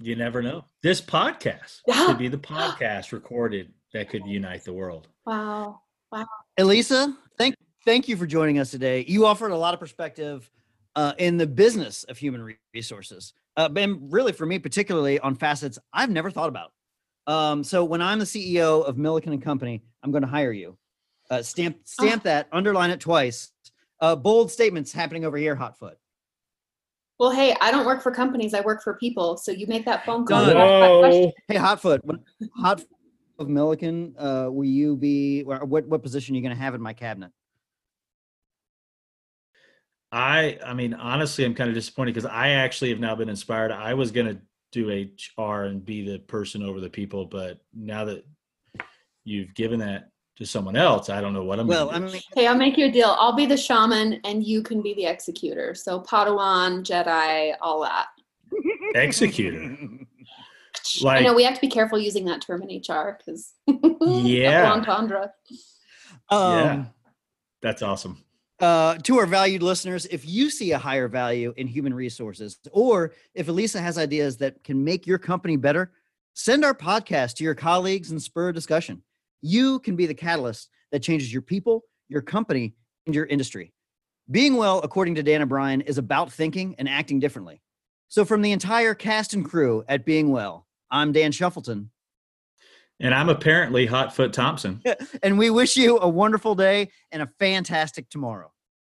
You never know. This podcast yeah. could be the podcast recorded that could unite the world. Wow. Wow. Elisa, thank thank you for joining us today. You offered a lot of perspective uh, in the business of human resources, uh, and really for me, particularly on facets I've never thought about. Um, so when I'm the CEO of Milliken and Company, I'm going to hire you. Uh, stamp stamp oh. that, underline it twice. Uh, bold statements happening over here, Hotfoot. Well, hey, I don't work for companies. I work for people. So you make that phone call. Whoa. Hey, Hotfoot, Hot of Milliken, uh, will you be? What what position are you going to have in my cabinet? I I mean, honestly, I'm kind of disappointed because I actually have now been inspired. I was going to do HR and be the person over the people, but now that you've given that to someone else, I don't know what I'm. Well, I mean, hey, I'll make you a deal. I'll be the shaman, and you can be the executor. So Padawan, Jedi, all that. Executor. like, I know we have to be careful using that term in HR because yeah, entendre. Um, yeah, that's awesome. Uh, to our valued listeners, if you see a higher value in human resources, or if Elisa has ideas that can make your company better, send our podcast to your colleagues and spur a discussion. You can be the catalyst that changes your people, your company, and your industry. Being well, according to Dan O'Brien, is about thinking and acting differently. So, from the entire cast and crew at Being Well, I'm Dan Shuffleton. And I'm apparently Hotfoot Thompson. and we wish you a wonderful day and a fantastic tomorrow.